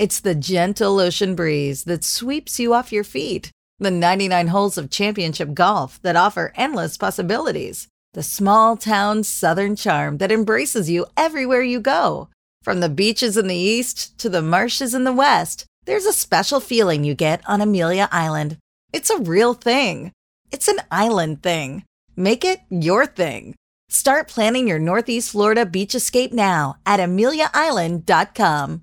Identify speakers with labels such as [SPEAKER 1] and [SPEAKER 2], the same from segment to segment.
[SPEAKER 1] It's the gentle ocean breeze that sweeps you off your feet, the 99 holes of championship golf that offer endless possibilities, the small town southern charm that embraces you everywhere you go. From the beaches in the east to the marshes in the west, there's a special feeling you get on Amelia Island. It's a real thing. It's an island thing. Make it your thing. Start planning your Northeast Florida beach escape now at AmeliaIsland.com.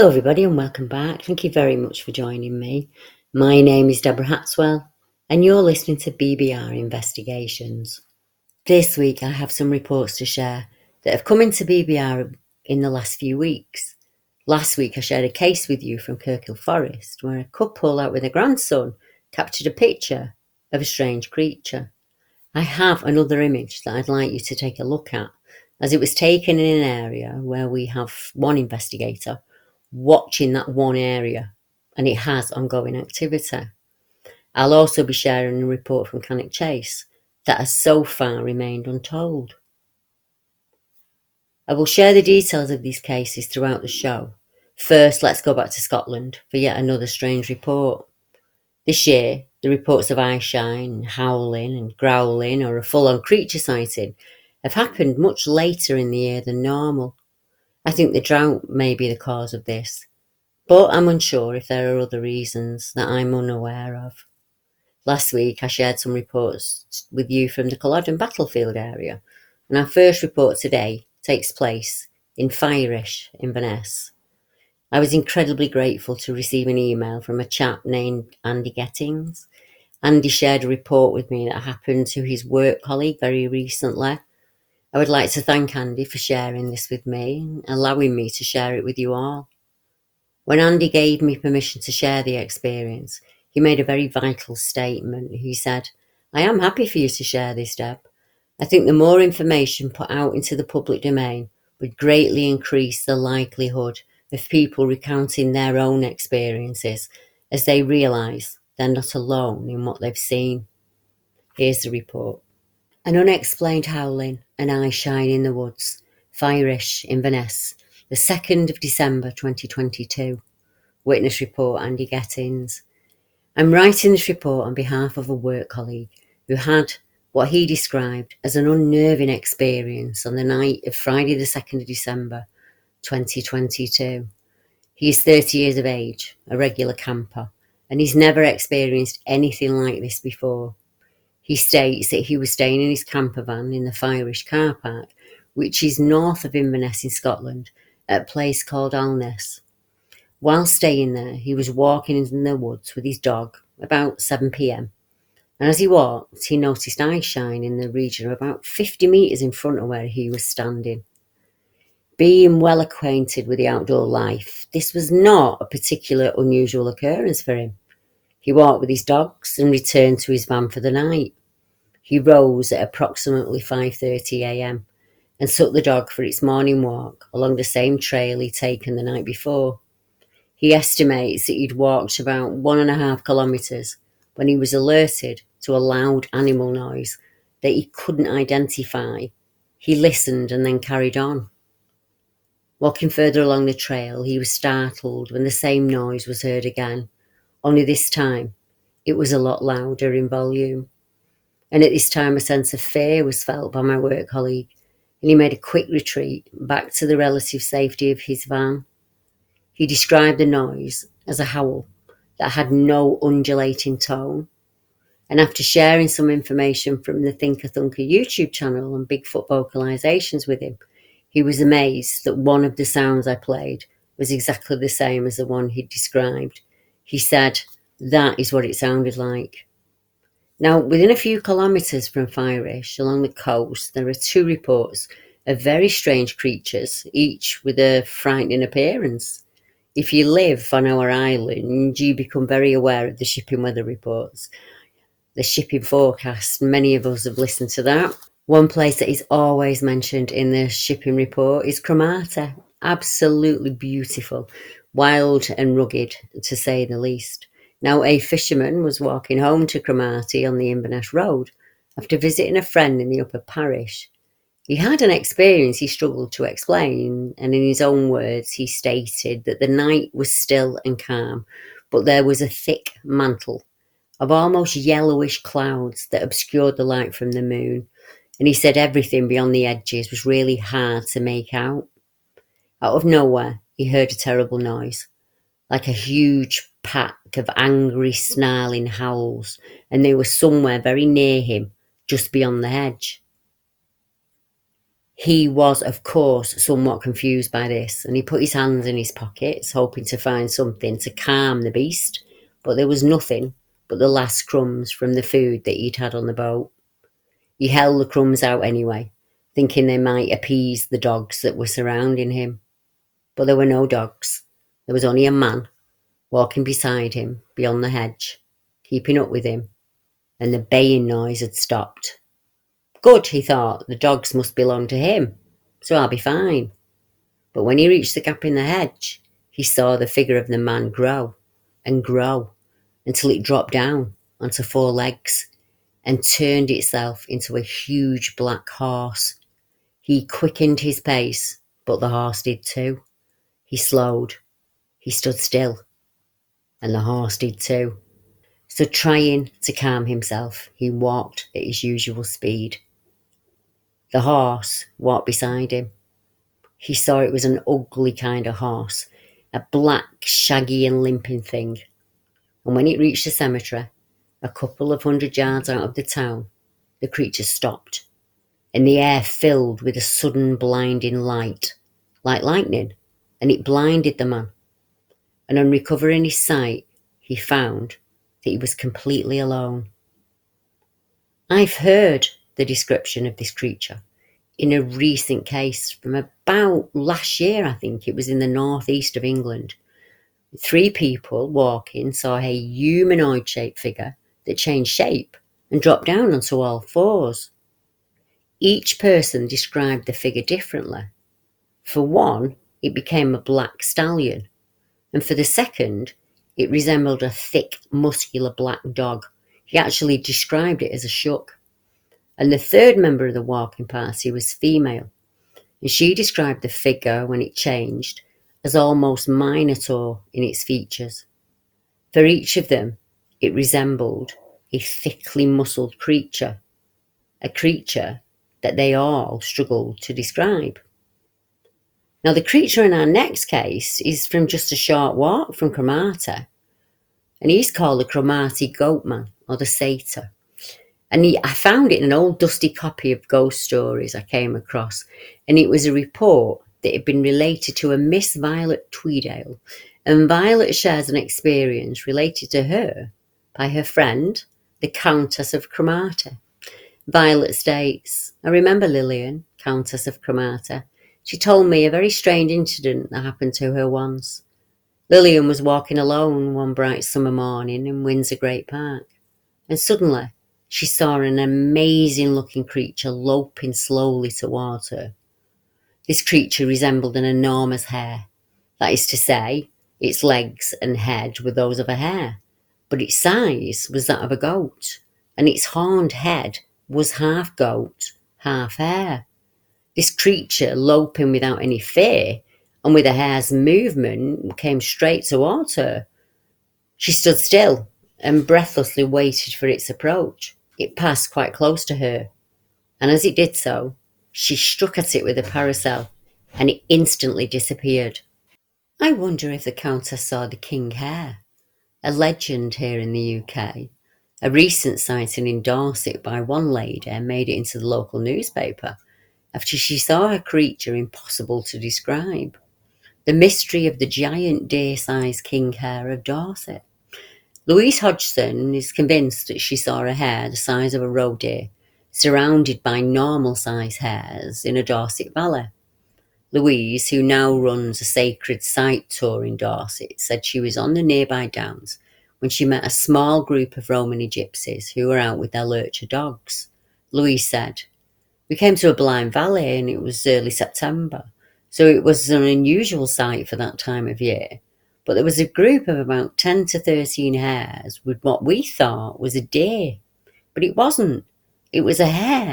[SPEAKER 2] Hello, everybody, and welcome back. Thank you very much for joining me. My name is Deborah Hatswell, and you're listening to BBR Investigations. This week, I have some reports to share that have come into BBR in the last few weeks. Last week, I shared a case with you from Kirkhill Forest where a couple out with a grandson captured a picture of a strange creature. I have another image that I'd like you to take a look at, as it was taken in an area where we have one investigator watching that one area and it has ongoing activity. I'll also be sharing a report from Cannock Chase that has so far remained untold. I will share the details of these cases throughout the show. First, let's go back to Scotland for yet another strange report. This year, the reports of eyeshine, howling, and growling, or a full on creature sighting have happened much later in the year than normal. I think the drought may be the cause of this, but I'm unsure if there are other reasons that I'm unaware of. Last week, I shared some reports with you from the Culloden battlefield area, and our first report today takes place in Fyrish, Inverness. I was incredibly grateful to receive an email from a chap named Andy Gettings. Andy shared a report with me that happened to his work colleague very recently. I would like to thank Andy for sharing this with me and allowing me to share it with you all. When Andy gave me permission to share the experience, he made a very vital statement. He said, I am happy for you to share this, Deb. I think the more information put out into the public domain would greatly increase the likelihood of people recounting their own experiences as they realise they're not alone in what they've seen. Here's the report. An unexplained howling, an eye shine in the woods, Fyrish, Inverness, the 2nd of December 2022. Witness report Andy Gettings. I'm writing this report on behalf of a work colleague who had what he described as an unnerving experience on the night of Friday, the 2nd of December 2022. He is 30 years of age, a regular camper, and he's never experienced anything like this before. He states that he was staying in his camper van in the Fyrish car park, which is north of Inverness in Scotland, at a place called Alness. While staying there, he was walking in the woods with his dog about 7 pm. And as he walked, he noticed eye shine in the region of about 50 metres in front of where he was standing. Being well acquainted with the outdoor life, this was not a particular unusual occurrence for him. He walked with his dogs and returned to his van for the night. He rose at approximately 5:30 a.m. and took the dog for its morning walk along the same trail he'd taken the night before. He estimates that he'd walked about one and a half kilometres when he was alerted to a loud animal noise that he couldn't identify. He listened and then carried on. Walking further along the trail, he was startled when the same noise was heard again, only this time it was a lot louder in volume. And at this time, a sense of fear was felt by my work colleague, and he made a quick retreat back to the relative safety of his van. He described the noise as a howl that had no undulating tone. And after sharing some information from the Thinker Thunker YouTube channel and Bigfoot vocalizations with him, he was amazed that one of the sounds I played was exactly the same as the one he'd described. He said, That is what it sounded like. Now, within a few kilometres from Fyrish, along the coast, there are two reports of very strange creatures, each with a frightening appearance. If you live on our island, you become very aware of the shipping weather reports, the shipping forecast. Many of us have listened to that. One place that is always mentioned in the shipping report is Cromarty. Absolutely beautiful, wild and rugged, to say the least. Now, a fisherman was walking home to Cromarty on the Inverness Road after visiting a friend in the upper parish. He had an experience he struggled to explain, and in his own words, he stated that the night was still and calm, but there was a thick mantle of almost yellowish clouds that obscured the light from the moon, and he said everything beyond the edges was really hard to make out. Out of nowhere, he heard a terrible noise, like a huge pack of angry, snarling howls, and they were somewhere very near him, just beyond the hedge. He was, of course, somewhat confused by this, and he put his hands in his pockets, hoping to find something to calm the beast, but there was nothing but the last crumbs from the food that he'd had on the boat. He held the crumbs out anyway, thinking they might appease the dogs that were surrounding him. But there were no dogs. There was only a man walking beside him beyond the hedge, keeping up with him, and the baying noise had stopped. Good, he thought, the dogs must belong to him, so I'll be fine. But when he reached the gap in the hedge, he saw the figure of the man grow and grow until it dropped down onto four legs and turned itself into a huge black horse. He quickened his pace, but the horse did too. He slowed. He stood still and the horse did too. So, trying to calm himself, he walked at his usual speed. The horse walked beside him. He saw it was an ugly kind of horse, a black, shaggy, and limping thing. And when it reached the cemetery, a couple of hundred yards out of the town, the creature stopped, and the air filled with a sudden blinding light, like lightning, and it blinded the man and on recovering his sight, he found that he was completely alone. I've heard the description of this creature in a recent case from about last year, I think it was in the northeast of England. Three people walking saw a humanoid shaped figure that changed shape and dropped down onto all fours. Each person described the figure differently. For one, it became a black stallion and for the second, it resembled a thick, muscular black dog. He actually described it as a shuck. And the third member of the walking party was female, and she described the figure when it changed as almost minotaur in its features. For each of them, it resembled a thickly muscled creature, a creature that they all struggled to describe. Now, the creature in our next case is from just a short walk from Cromarty, and he's called the Cromarty Goatman or the Satyr. And he, I found it in an old dusty copy of Ghost Stories I came across, and it was a report that had been related to a Miss Violet Tweedale, and Violet shares an experience related to her by her friend, the Countess of Cromarty. Violet states, I remember Lillian, Countess of Cromarty, she told me a very strange incident that happened to her once. Lillian was walking alone one bright summer morning in Windsor Great Park, and suddenly she saw an amazing looking creature loping slowly towards her. This creature resembled an enormous hare. That is to say, its legs and head were those of a hare, but its size was that of a goat, and its horned head was half goat, half hare. This creature, loping without any fear and with a hare's movement, came straight towards her. She stood still and breathlessly waited for its approach. It passed quite close to her, and as it did so, she struck at it with a parasol and it instantly disappeared. I wonder if the Countess saw the king hare. A legend here in the UK. A recent sighting in Dorset by one lady made it into the local newspaper after she saw a creature impossible to describe. The mystery of the giant deer-sized king hare of Dorset. Louise Hodgson is convinced that she saw a hare the size of a roe deer surrounded by normal-sized hares in a Dorset valley. Louise, who now runs a sacred site tour in Dorset, said she was on the nearby downs when she met a small group of Romany gypsies who were out with their lurcher dogs. Louise said, We came to a blind valley and it was early September, so it was an unusual sight for that time of year. But there was a group of about 10 to 13 hares with what we thought was a deer. But it wasn't, it was a hare.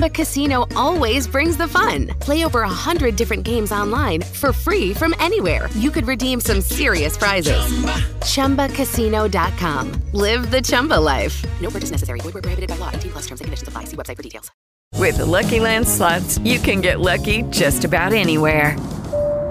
[SPEAKER 3] Chumba Casino always brings the fun. Play over a hundred different games online for free from anywhere. You could redeem some serious prizes. Chumba. ChumbaCasino.com. Live the Chumba life. No purchase necessary. Void where prohibited by law. 18 plus terms and conditions apply. See website for details.
[SPEAKER 4] With the Lucky Land slots, you can get lucky just about anywhere.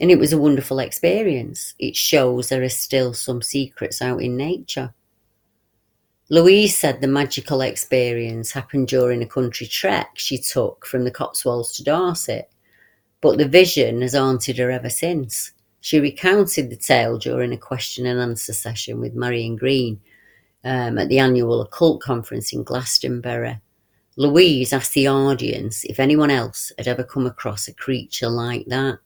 [SPEAKER 2] And it was a wonderful experience. It shows there are still some secrets out in nature. Louise said the magical experience happened during a country trek she took from the Cotswolds to Dorset, but the vision has haunted her ever since. She recounted the tale during a question and answer session with Marian Green um, at the annual occult conference in Glastonbury. Louise asked the audience if anyone else had ever come across a creature like that.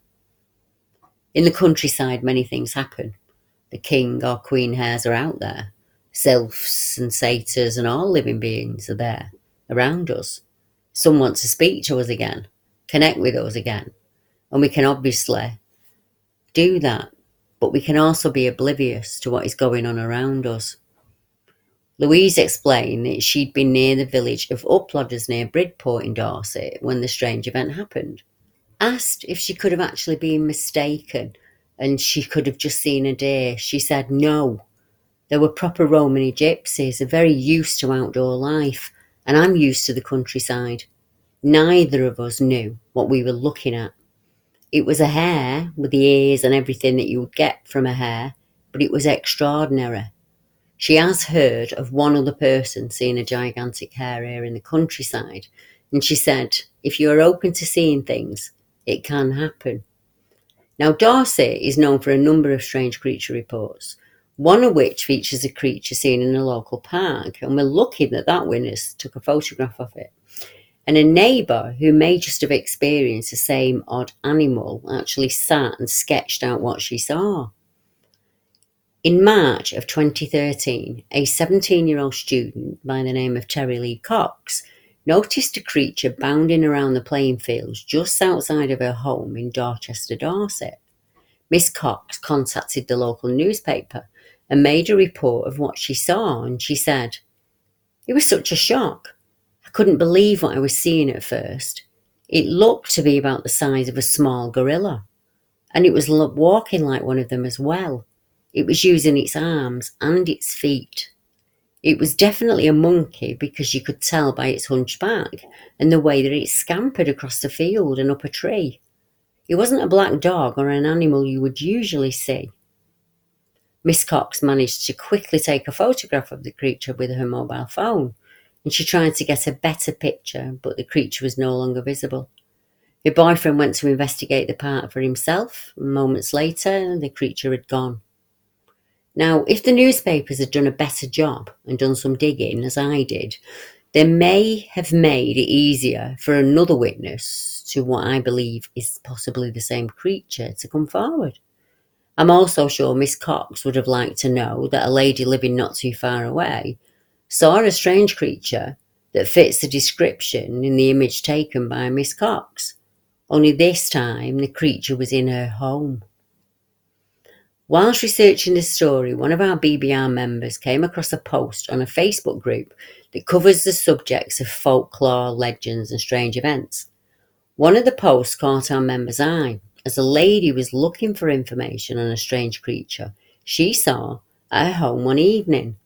[SPEAKER 2] In the countryside, many things happen. The king or queen hares are out there. Sylphs and satyrs and all living beings are there around us. Some want to speak to us again, connect with us again. And we can obviously do that, but we can also be oblivious to what is going on around us. Louise explained that she'd been near the village of Uploders near Bridport in Dorset when the strange event happened. Asked if she could have actually been mistaken and she could have just seen a deer, she said no. They were proper Romany gypsies, are very used to outdoor life, and I'm used to the countryside. Neither of us knew what we were looking at. It was a hare with the ears and everything that you would get from a hare, but it was extraordinary. She has heard of one other person seeing a gigantic hare here in the countryside, and she said, if you are open to seeing things, it can happen. Now, Dorset is known for a number of strange creature reports, one of which features a creature seen in a local park, and we're lucky that that witness took a photograph of it. And a neighbour who may just have experienced the same odd animal actually sat and sketched out what she saw. In March of 2013, a 17 year old student by the name of Terry Lee Cox noticed a creature bounding around the playing fields just outside of her home in Dorchester, Dorset. Miss Cox contacted the local newspaper and made a report of what she saw, and she said, It was such a shock. I couldn't believe what I was seeing at first. It looked to be about the size of a small gorilla, and it was walking like one of them as well. It was using its arms and its feet. It was definitely a monkey because you could tell by its hunched back and the way that it scampered across the field and up a tree. It wasn't a black dog or an animal you would usually see. Miss Cox managed to quickly take a photograph of the creature with her mobile phone, and she tried to get a better picture, but the creature was no longer visible. Her boyfriend went to investigate the park for himself, and moments later, the creature had gone. Now, if the newspapers had done a better job and done some digging, as I did, they may have made it easier for another witness to what I believe is possibly the same creature to come forward. I'm also sure Miss Cox would have liked to know that a lady living not too far away saw a strange creature that fits the description in the image taken by Miss Cox. Only this time the creature was in her home. Whilst researching this story, one of our BBR members came across a post on a Facebook group that covers the subjects of folklore, legends, and strange events. One of the posts caught our member's eye as a lady was looking for information on a strange creature she saw at her home one evening.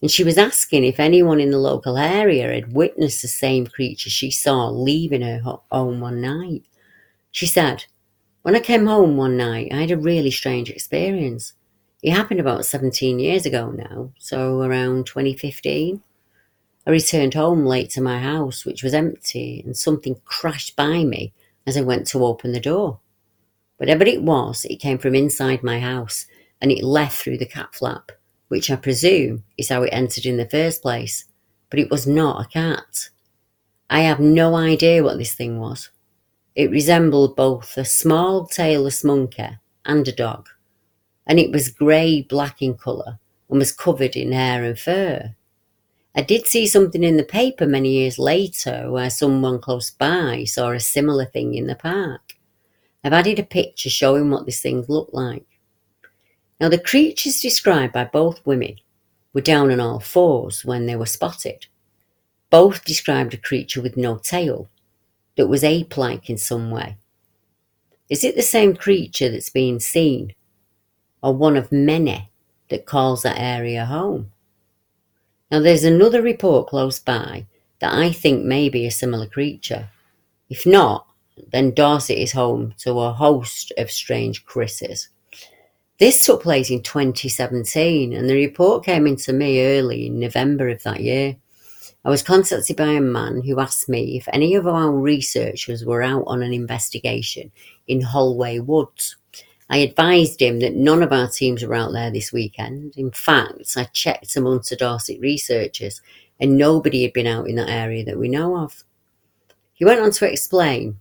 [SPEAKER 2] And she was asking if anyone in the local area had witnessed the same creature she saw leaving her home one night. She said, When I came home one night, I had a really strange experience. It happened about 17 years ago now, so around 2015. I returned home late to my house, which was empty, and something crashed by me as I went to open the door. Whatever it was, it came from inside my house and it left through the cat flap, which I presume is how it entered in the first place. But it was not a cat. I have no idea what this thing was. It resembled both a small tailless monkey and a dog, and it was grey black in colour and was covered in hair and fur. I did see something in the paper many years later where someone close by saw a similar thing in the park. I've added a picture showing what this thing looked like. Now, the creatures described by both women were down on all fours when they were spotted. Both described a creature with no tail that was ape like in some way. Is it the same creature that's being seen, or one of many that calls that area home? Now, there's another report close by that I think may be a similar creature. If not, then Dorset is home to a host of strange critters. This took place in 2017, and the report came into me early in November of that year. I was contacted by a man who asked me if any of our researchers were out on an investigation in Holway Woods. I advised him that none of our teams were out there this weekend. In fact, I checked amongst the Dorset researchers, and nobody had been out in that area that we know of. He went on to explain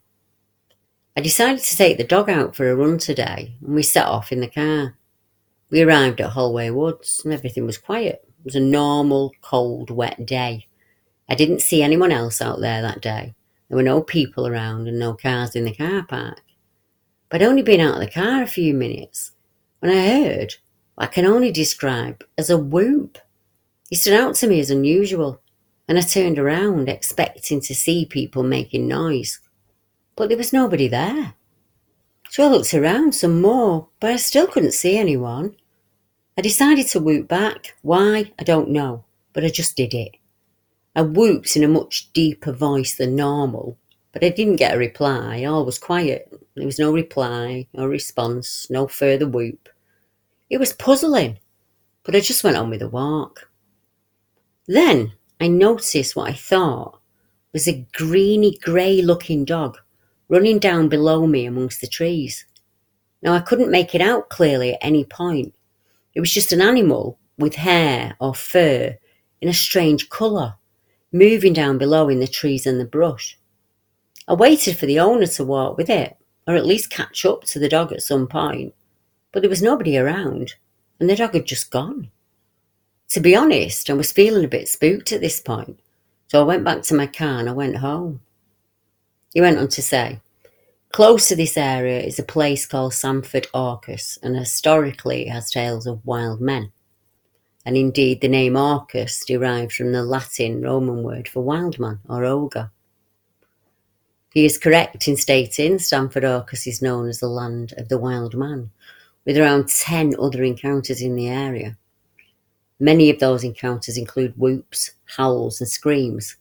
[SPEAKER 2] I decided to take the dog out for a run today, and we set off in the car. We arrived at Holway Woods, and everything was quiet. It was a normal, cold, wet day. I didn't see anyone else out there that day. There were no people around and no cars in the car park. But I'd only been out of the car a few minutes when I heard what I can only describe as a whoop. It stood out to me as unusual, and I turned around expecting to see people making noise but there was nobody there. So I looked around some more, but I still couldn't see anyone. I decided to whoop back. Why? I don't know, but I just did it. I whooped in a much deeper voice than normal, but I didn't get a reply. All was quiet. There was no reply, no response, no further whoop. It was puzzling, but I just went on with the walk. Then I noticed what I thought was a greeny grey looking dog running down below me amongst the trees. Now, I couldn't make it out clearly at any point. It was just an animal with hair or fur in a strange colour, moving down below in the trees and the brush. I waited for the owner to walk with it, or at least catch up to the dog at some point, but there was nobody around, and the dog had just gone. To be honest, I was feeling a bit spooked at this point, so I went back to my car and I went home. He went on to say, Close to this area is a place called Sandford Orcas, and historically it has tales of wild men. And indeed, the name Orcus derived from the Latin Roman word for wild man or ogre. He is correct in stating Sandford Orcas is known as the land of the wild man, with around 10 other encounters in the area. Many of those encounters include whoops, howls, and screams,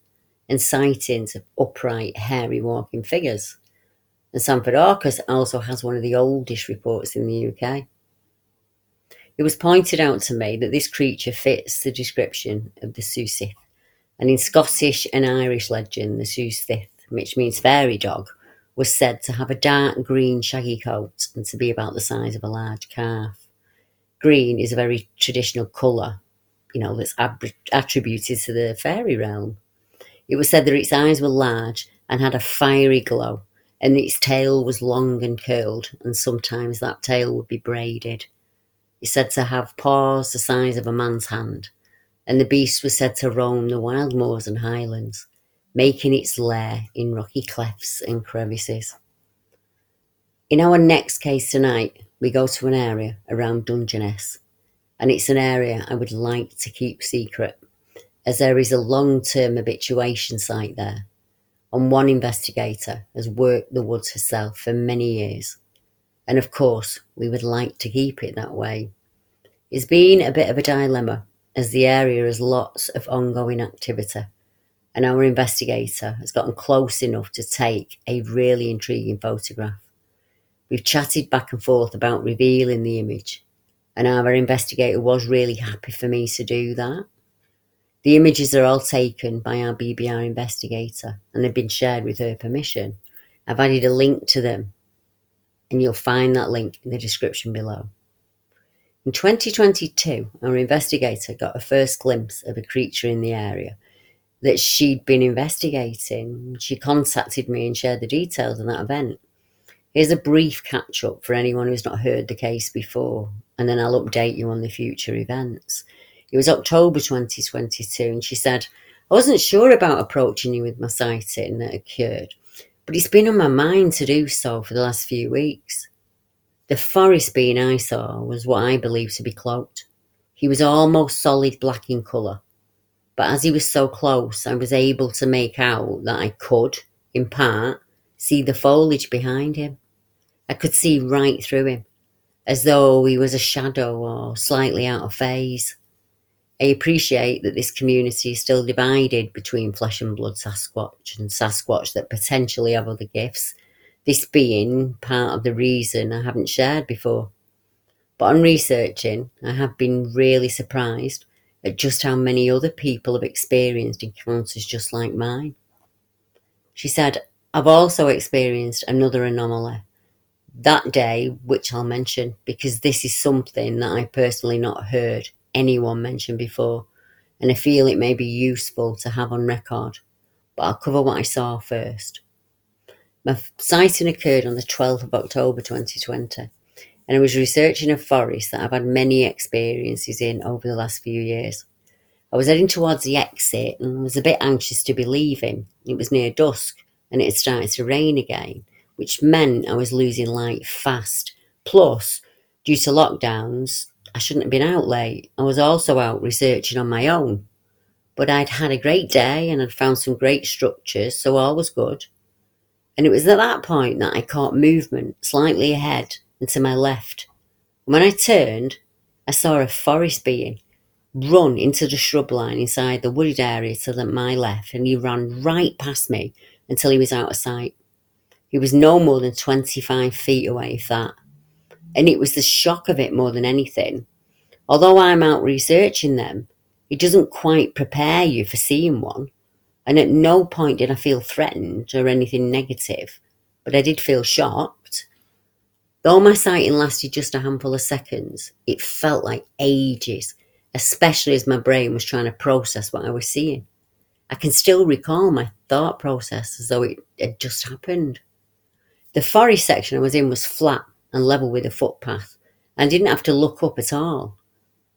[SPEAKER 2] and sightings of upright, hairy walking figures. And Sandford Orcas also has one of the oldest reports in the UK. It was pointed out to me that this creature fits the description of the Susith, and in Scottish and Irish legend, the Susith, which means fairy dog, was said to have a dark green shaggy coat and to be about the size of a large calf. Green is a very traditional colour, you know, that's ab- attributed to the fairy realm. It was said that its eyes were large and had a fiery glow, and its tail was long and curled, and sometimes that tail would be braided. It's said to have paws the size of a man's hand, and the beast was said to roam the wild moors and highlands, making its lair in rocky clefts and crevices. In our next case tonight, we go to an area around Dungeness, and it's an area I would like to keep secret, as there is a long term habituation site there, and one investigator has worked the woods herself for many years. And of course, we would like to keep it that way. It's been a bit of a dilemma, as the area has lots of ongoing activity, and our investigator has gotten close enough to take a really intriguing photograph. We've chatted back and forth about revealing the image, and our investigator was really happy for me to do that. The images are all taken by our BBR investigator and they've been shared with her permission. I've added a link to them, and you'll find that link in the description below. In 2022, our investigator got a first glimpse of a creature in the area that she'd been investigating. She contacted me and shared the details of that event. Here's a brief catch up for anyone who's not heard the case before, and then I'll update you on the future events. It was October 2022, and she said, I wasn't sure about approaching you with my sighting that occurred, but it's been on my mind to do so for the last few weeks. The forest being I saw was what I believed to be cloaked. He was almost solid black in colour, but as he was so close, I was able to make out that I could, in part, see the foliage behind him. I could see right through him, as though he was a shadow or slightly out of phase. I appreciate that this community is still divided between flesh and blood Sasquatch and Sasquatch that potentially have other gifts, this being part of the reason I haven't shared before. But on researching, I have been really surprised at just how many other people have experienced encounters just like mine. She said, I've also experienced another anomaly that day, which I'll mention because this is something that I personally not heard anyone mentioned before, and I feel it may be useful to have on record. But I'll cover what I saw first. My sighting occurred on the 12th of October 2020, and I was researching a forest that I've had many experiences in over the last few years. I was heading towards the exit and was a bit anxious to be leaving. It was near dusk and it had started to rain again which meant I was losing light fast. Plus, due to lockdowns, I shouldn't have been out late. I was also out researching on my own. But I'd had a great day and I'd found some great structures, so all was good. And it was at that point that I caught movement slightly ahead and to my left. When I turned, I saw a forest being run into the shrub line inside the wooded area to the, my left, and he ran right past me until he was out of sight. He was no more than 25 feet away, if that. And it was the shock of it more than anything. Although I'm out researching them, it doesn't quite prepare you for seeing one. And at no point did I feel threatened or anything negative, but I did feel shocked. Though my sighting lasted just a handful of seconds, it felt like ages, especially as my brain was trying to process what I was seeing. I can still recall my thought process as though it had just happened. The forest section I was in was flat and level with a footpath, and didn't have to look up at all.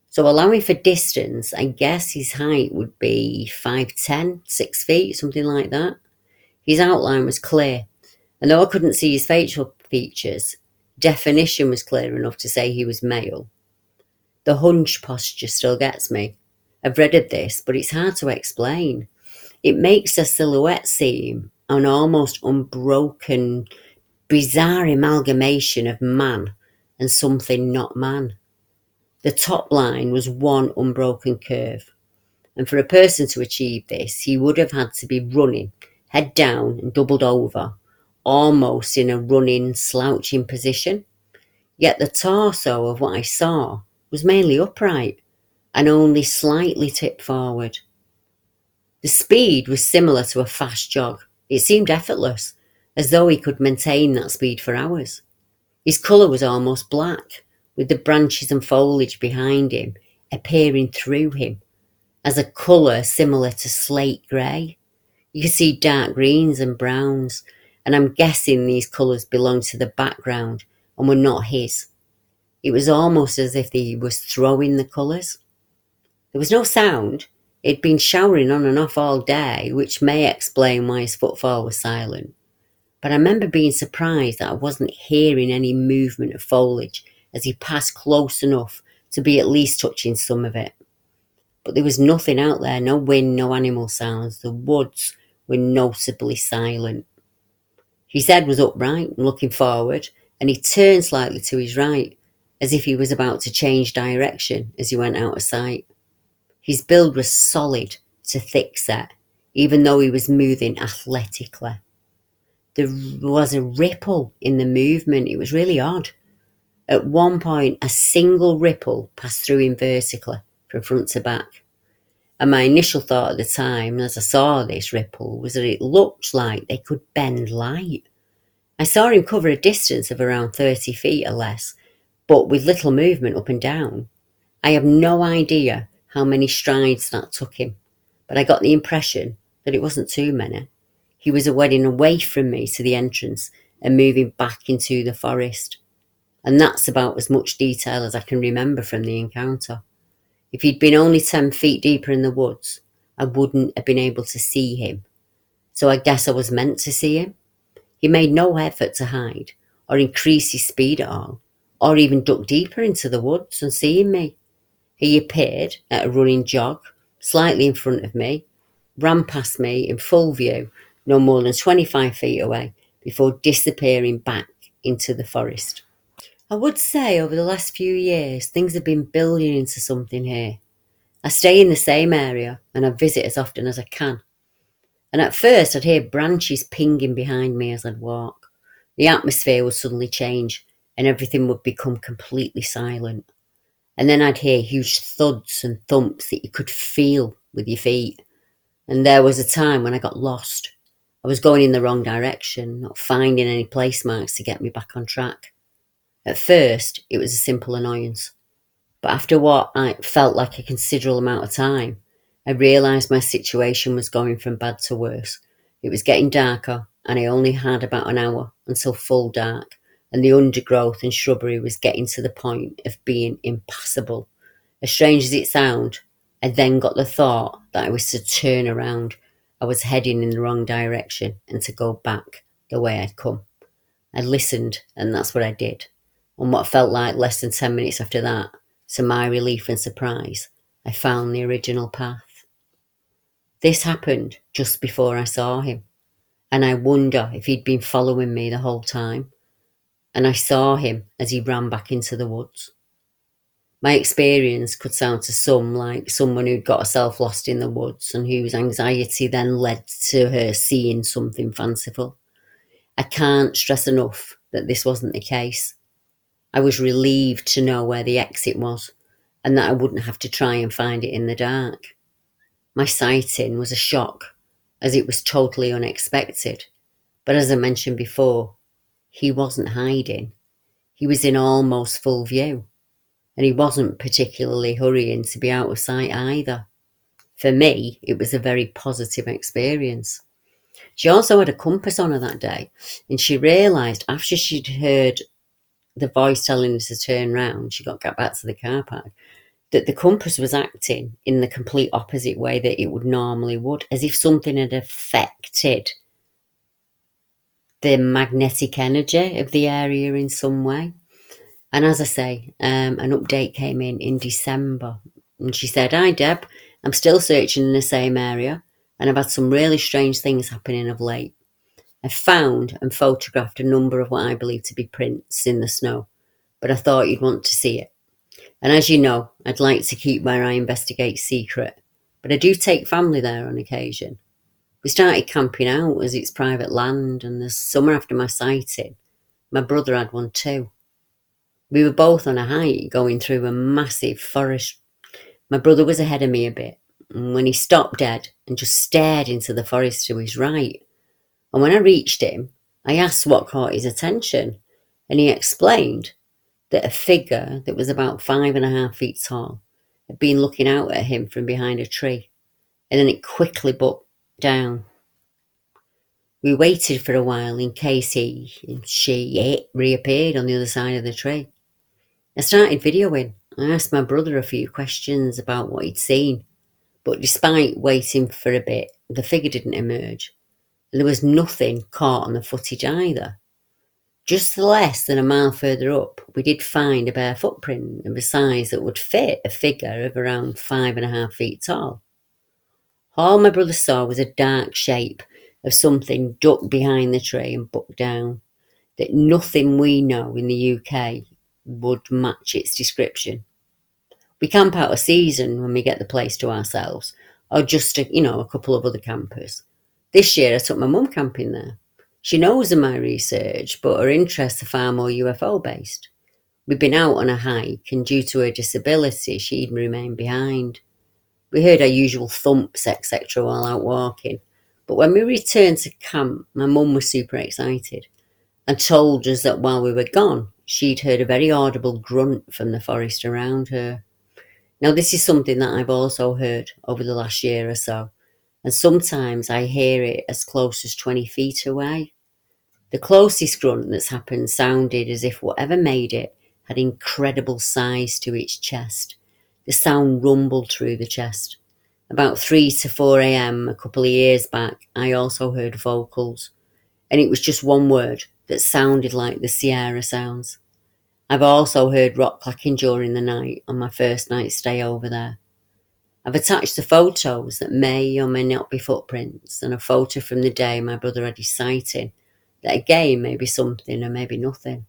[SPEAKER 2] So allowing for distance, I guess his height would be 5'10", 6 feet, something like that. His outline was clear, and though I couldn't see his facial features, definition was clear enough to say he was male. The hunch posture still gets me. I've read of this, but it's hard to explain. It makes a silhouette seem an almost unbroken bizarre amalgamation of man and something not man. The top line was one unbroken curve, and for a person to achieve this, he would have had to be running, head down and doubled over, almost in a running, slouching position. Yet the torso of what I saw was mainly upright and only slightly tipped forward. The speed was similar to a fast jog. It seemed effortless, as though he could maintain that speed for hours. His colour was almost black, with the branches and foliage behind him appearing through him as a colour similar to slate grey. You could see dark greens and browns, and I'm guessing these colours belonged to the background and were not his. It was almost as if he was throwing the colours. There was no sound. It had been showering on and off all day, which may explain why his footfall was silent. But I remember being surprised that I wasn't hearing any movement of foliage as he passed close enough to be at least touching some of it. But there was nothing out there, no wind, no animal sounds. The woods were noticeably silent. His head was upright and looking forward, and he turned slightly to his right, as if he was about to change direction as he went out of sight. His build was solid to thick set, even though he was moving athletically. There was a ripple in the movement. It was really odd. At one point, a single ripple passed through him vertically from front to back. And my initial thought at the time, as I saw this ripple, was that it looked like they could bend light. I saw him cover a distance of around 30 feet or less, but with little movement up and down. I have no idea how many strides that took him, but I got the impression that it wasn't too many. He was wading away from me to the entrance and moving back into the forest. And that's about as much detail as I can remember from the encounter. If he'd been only 10 feet deeper in the woods, I wouldn't have been able to see him. So I guess I was meant to see him. He made no effort to hide or increase his speed at all, or even duck deeper into the woods on seeing me. He appeared at a running jog, slightly in front of me, ran past me in full view, no more than 25 feet away, before disappearing back into the forest. I would say over the last few years, things have been building into something here. I stay in the same area and I visit as often as I can. And at first, I'd hear branches pinging behind me as I'd walk. The atmosphere would suddenly change and everything would become completely silent. And then I'd hear huge thuds and thumps that you could feel with your feet. And there was a time when I got lost. I was going in the wrong direction, not finding any place marks to get me back on track. At first, it was a simple annoyance. But after what I felt like a considerable amount of time, I realised my situation was going from bad to worse. It was getting darker, and I only had about an hour until full dark, and the undergrowth and shrubbery was getting to the point of being impassable. As strange as it sounded, I then got the thought that I was to turn around. I was heading in the wrong direction and to go back the way I'd come. I listened, and that's what I did. On what felt like less than 10 minutes after that, to my relief and surprise, I found the original path. This happened just before I saw him, and I wonder if he'd been following me the whole time. And I saw him as he ran back into the woods. My experience could sound to some like someone who'd got herself lost in the woods and whose anxiety then led to her seeing something fanciful. I can't stress enough that this wasn't the case. I was relieved to know where the exit was and that I wouldn't have to try and find it in the dark. My sighting was a shock as it was totally unexpected. But as I mentioned before, he wasn't hiding. He was in almost full view. And he wasn't particularly hurrying to be out of sight either. For me, it was a very positive experience. She also had a compass on her that day, and she realised after she'd heard the voice telling her to turn round, she got back to the car park, that the compass was acting in the complete opposite way that it would normally would, as if something had affected the magnetic energy of the area in some way. And as I say, um, an update came in in December, and she said, "Hi Deb, I'm still searching in the same area, and I've had some really strange things happening of late. I found and photographed a number of what I believe to be prints in the snow, but I thought you'd want to see it. And as you know, I'd like to keep where I investigate secret, but I do take family there on occasion. We started camping out as it's private land, and the summer after my sighting, my brother had one too. We were both on a hike going through a massive forest. My brother was ahead of me a bit, and when he stopped dead and just stared into the forest to his right, and when I reached him, I asked what caught his attention, and he explained that a figure that was about five and a half feet tall had been looking out at him from behind a tree, and then it quickly bucked down. We waited for a while in case he, she, it reappeared on the other side of the tree. I started videoing. I asked my brother a few questions about what he'd seen, but despite waiting for a bit, the figure didn't emerge. There was nothing caught on the footage either. Just less than a mile further up, we did find a bare footprint of a size that would fit a figure of around five and a half feet tall. All my brother saw was a dark shape of something ducked behind the tree and bucked down, that nothing we know in the UK would match its description. We camp out a season when we get the place to ourselves, or just, a, you know, a couple of other campers. This year I took my mum camping there. She knows of my research, but her interests are far more UFO based. We'd been out on a hike, and due to her disability, she'd remained behind. We heard our usual thumps, etc., while out walking. But when we returned to camp, my mum was super excited and told us that while we were gone, she'd heard a very audible grunt from the forest around her. Now, this is something that I've also heard over the last year or so, and sometimes I hear it as close as 20 feet away. The closest grunt that's happened sounded as if whatever made it had incredible size to its chest. The sound rumbled through the chest. About 3 to 4 a.m. a couple of years back, I also heard vocals, and it was just one word that sounded like the Sierra sounds. I've also heard rock clacking during the night on my first night stay over there. I've attached the photos that may or may not be footprints and a photo from the day my brother had his sighting that again may be something or maybe nothing.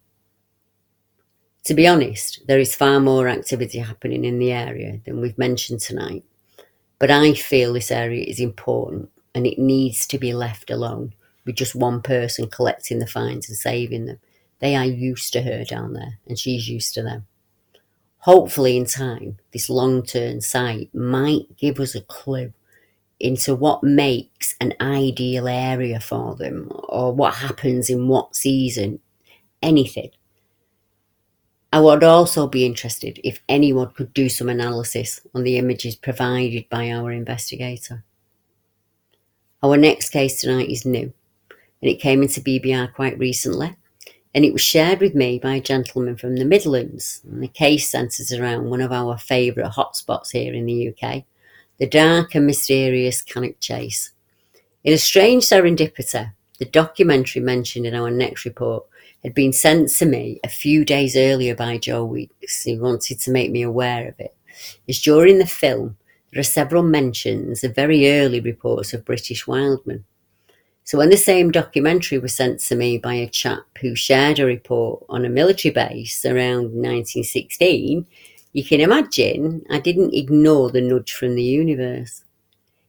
[SPEAKER 2] To be honest, there is far more activity happening in the area than we've mentioned tonight, but I feel this area is important and it needs to be left alone with just one person collecting the finds and saving them. They are used to her down there and she's used to them. Hopefully, in time, this long term site might give us a clue into what makes an ideal area for them or what happens in what season, anything. I would also be interested if anyone could do some analysis on the images provided by our investigator. Our next case tonight is new and it came into BBR quite recently and it was shared with me by a gentleman from the Midlands. And the case centres around one of our favourite hotspots here in the UK, the dark and mysterious Cannock Chase. In a strange serendipity, the documentary mentioned in our next report had been sent to me a few days earlier by Joe Weeks, who wanted to make me aware of it. As during the film, there are several mentions of very early reports of British wildmen. So when the same documentary was sent to me by a chap who shared a report on a military base around 1916, you can imagine I didn't ignore the nudge from the universe.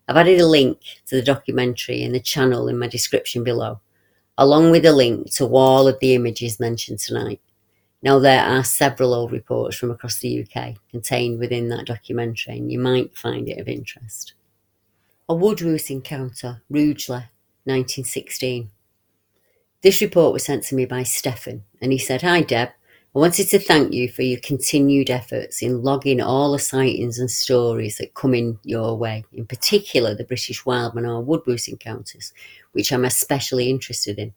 [SPEAKER 2] I've added a link to the documentary and the channel in my description below, along with a link to all of the images mentioned tonight. Now, there are several old reports from across the UK contained within that documentary, and you might find it of interest. A Woodwose encounter, Rugeley, 1916. This report was sent to me by Stefan, and he said, Hi Deb, I wanted to thank you for your continued efforts in logging all the sightings and stories that come in your way, in particular the British wildman or woodwose encounters, which I'm especially interested in.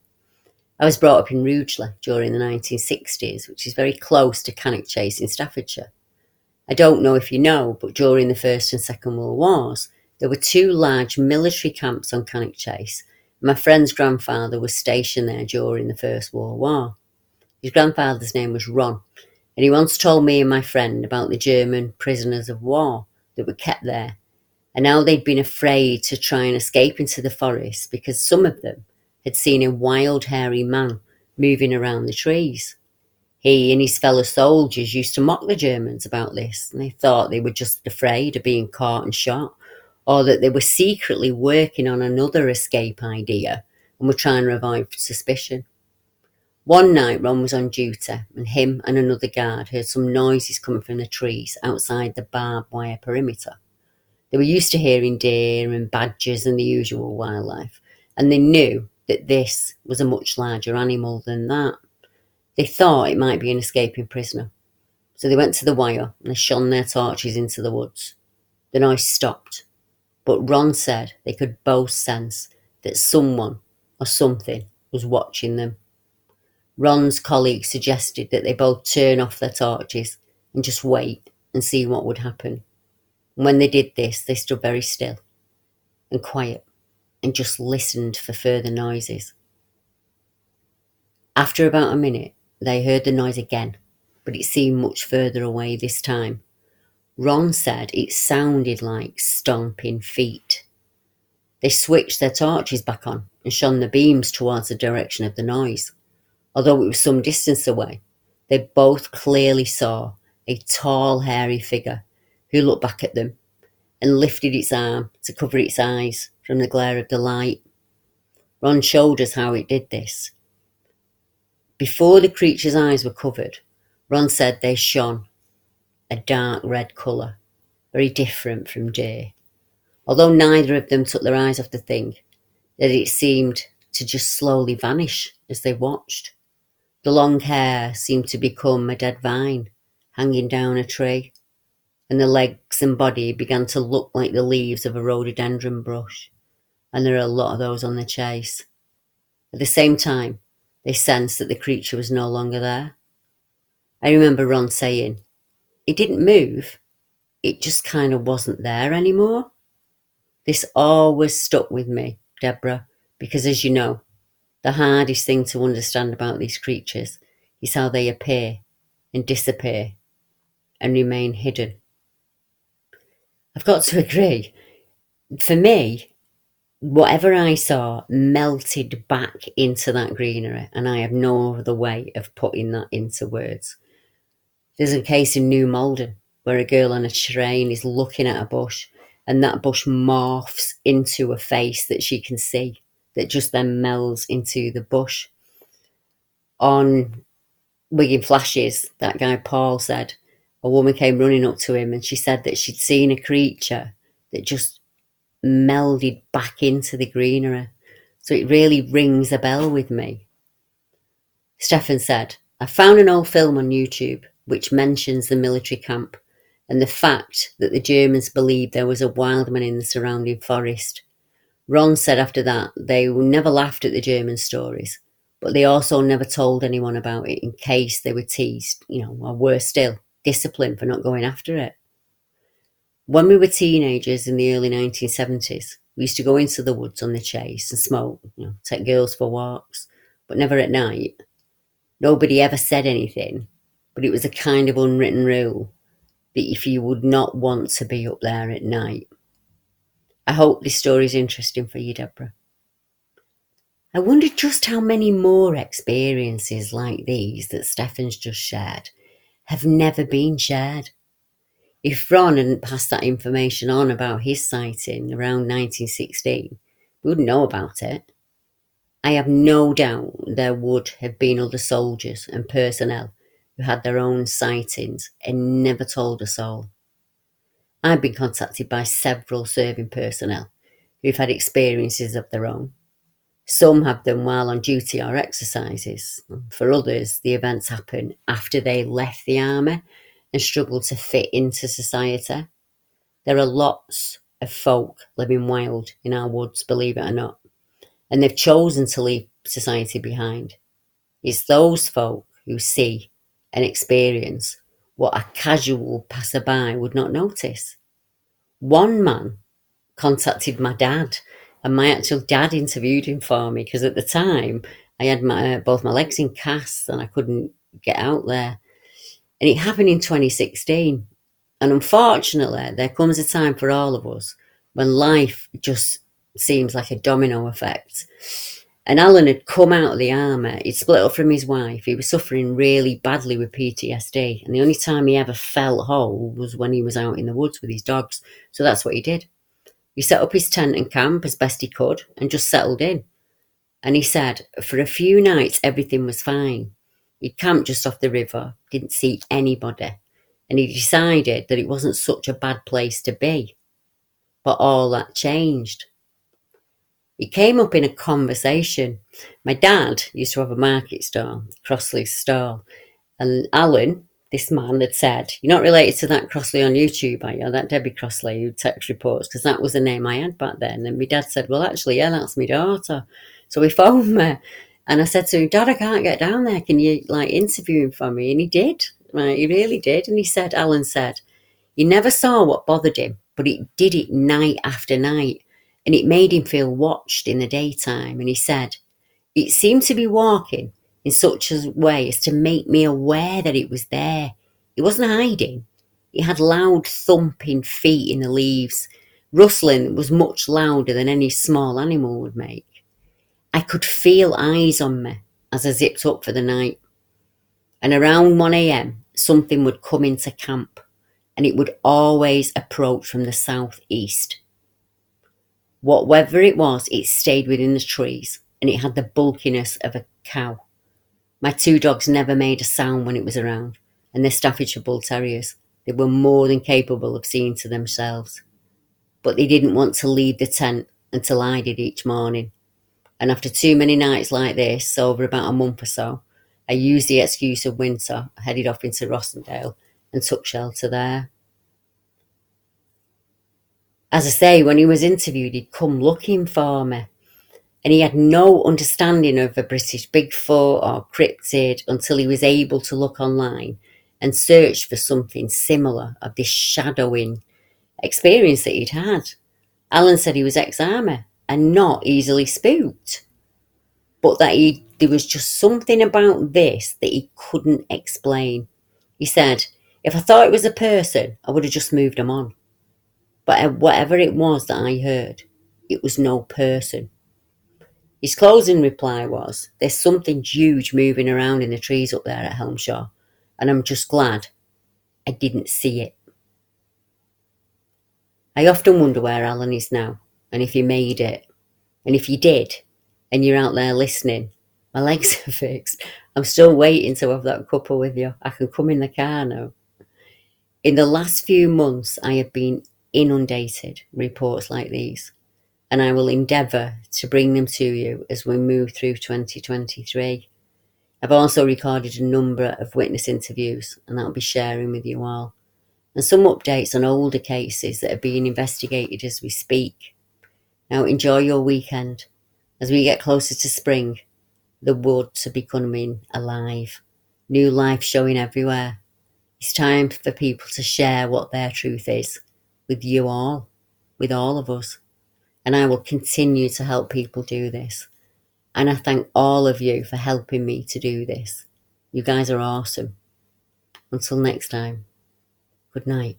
[SPEAKER 2] I was brought up in Rugeley during the 1960s, which is very close to Cannock Chase in Staffordshire. I don't know if you know, but during the First and Second World Wars, there were two large military camps on Cannock Chase. My friend's grandfather was stationed there during the First World War. His grandfather's name was Ron, and he once told me and my friend about the German prisoners of war that were kept there, and how they'd been afraid to try and escape into the forest because some of them had seen a wild, hairy man moving around the trees. He and his fellow soldiers used to mock the Germans about this, and they thought they were just afraid of being caught and shot, or that they were secretly working on another escape idea and were trying to avoid suspicion. One night, Ron was on duty, and him and another guard heard some noises coming from the trees outside the barbed wire perimeter. They were used to hearing deer and badgers and the usual wildlife, and they knew that this was a much larger animal than that. They thought it might be an escaping prisoner. So they went to the wire and they shone their torches into the woods. The noise stopped, but Ron said they could both sense that someone or something was watching them. Ron's colleague suggested that they both turn off their torches and just wait and see what would happen. And when they did this, they stood very still and quiet and just listened for further noises. After about a minute, they heard the noise again, but it seemed much further away this time. Ron said it sounded like stomping feet. They switched their torches back on and shone the beams towards the direction of the noise. Although it was some distance away, they both clearly saw a tall, hairy figure who looked back at them and lifted its arm to cover its eyes from the glare of the light. Ron showed us how it did this. Before the creature's eyes were covered, Ron said they shone a dark red colour, very different from deer. Although neither of them took their eyes off the thing, that it seemed to just slowly vanish as they watched. The long hair seemed to become a dead vine hanging down a tree, and the legs and body began to look like the leaves of a rhododendron brush, and there are a lot of those on the chase. At the same time, they sensed that the creature was no longer there. I remember Ron saying, it didn't move, it just kind of wasn't there anymore. This always stuck with me, Deborah, because as you know, the hardest thing to understand about these creatures is how they appear and disappear and remain hidden. I've got to agree. For me, whatever I saw melted back into that greenery, and I have no other way of putting that into words. There's a case in New Malden where a girl on a train is looking at a bush, and that bush morphs into a face that she can see that just then melds into the bush. On Wigan Flashes, that guy Paul said, a woman came running up to him and she said that she'd seen a creature that just melded back into the greenery. So it really rings a bell with me. Stefan said, I found an old film on YouTube which mentions the military camp and the fact that the Germans believed there was a wildman in the surrounding forest. Ron said after that they never laughed at the German stories, but they also never told anyone about it in case they were teased, you know, or worse still, disciplined for not going after it. When we were teenagers in the early 1970s, we used to go into the woods on the chase and smoke, you know, take girls for walks, but never at night. Nobody ever said anything, but it was a kind of unwritten rule that if you would not want to be up there at night, I hope this story is interesting for you, Deborah. I wonder just how many more experiences like these that Stefan's just shared have never been shared. If Ron hadn't passed that information on about his sighting around 1916, we wouldn't know about it. I have no doubt there would have been other soldiers and personnel who had their own sightings and never told a soul. I've been contacted by several serving personnel who've had experiences of their own. Some have them while on duty or exercises. For others, the events happen after they left the army and struggle to fit into society. There are lots of folk living wild in our woods, believe it or not, and they've chosen to leave society behind. It's those folk who see and experience what a casual passerby would not notice. One man contacted my dad, and my actual dad interviewed him for me because at the time I had my, uh, both my legs in casts and I couldn't get out there. And it happened in 2016. And unfortunately, there comes a time for all of us when life just seems like a domino effect. And Alan had come out of the army. He'd split up from his wife. He was suffering really badly with PTSD. And the only time he ever felt whole was when he was out in the woods with his dogs. So that's what he did. He set up his tent and camp as best he could and just settled in. And he said, for a few nights, everything was fine. He camped just off the river, didn't see anybody, and he decided that it wasn't such a bad place to be. But all that changed. It came up in a conversation. My dad used to have a market stall, Crossley's stall, and Alan, this man, had said, You're not related to that Crossley on YouTube, are you? That Debbie Crossley who text reports, because that was the name I had back then. And my dad said, Well, actually, yeah, that's my daughter. So he phoned me. And I said to him, Dad, I can't get down there. Can you like interview him for me? And he did. Right, he really did. And he said, Alan said, he never saw what bothered him, but he did it night after night. And it made him feel watched in the daytime. And he said, it seemed to be walking in such a way as to make me aware that it was there. It wasn't hiding. It had loud thumping feet in the leaves. Rustling was much louder than any small animal would make. I could feel eyes on me as I zipped up for the night. And around 1am, something would come into camp and it would always approach from the southeast. Whatever it was, it stayed within the trees and it had the bulkiness of a cow. My two dogs never made a sound when it was around, and they're Staffordshire Bull Terriers. They were more than capable of seeing to themselves. But they didn't want to leave the tent until I did each morning. And after too many nights like this, over about a month or so, I used the excuse of winter, headed off into Rossendale, and took shelter there. As I say, when he was interviewed, he'd come looking for me. And he had no understanding of a British Bigfoot or cryptid until he was able to look online and search for something similar of this shadowing experience that he'd had. Alan said he was ex army and not easily spooked, but that he there was just something about this that he couldn't explain. He said, If I thought it was a person, I would have just moved him on. But whatever it was that I heard, it was no person. His closing reply was, There's something huge moving around in the trees up there at Helmshore, and I'm just glad I didn't see it. I often wonder where Alan is now, and if he made it. And if you did, and you're out there listening, my legs are fixed. I'm still waiting to have that couple with you. I can come in the car now. In the last few months, I have been inundated reports like these, and I will endeavour to bring them to you as we move through 2023. I've also recorded a number of witness interviews, and I'll be sharing with you all, and some updates on older cases that are being investigated as we speak. Now, enjoy your weekend as we get closer to spring the woods are becoming alive, new life showing everywhere. It's time for people to share what their truth is with you all, with all of us. And I will continue to help people do this. And I thank all of you for helping me to do this. You guys are awesome. Until next time, good night.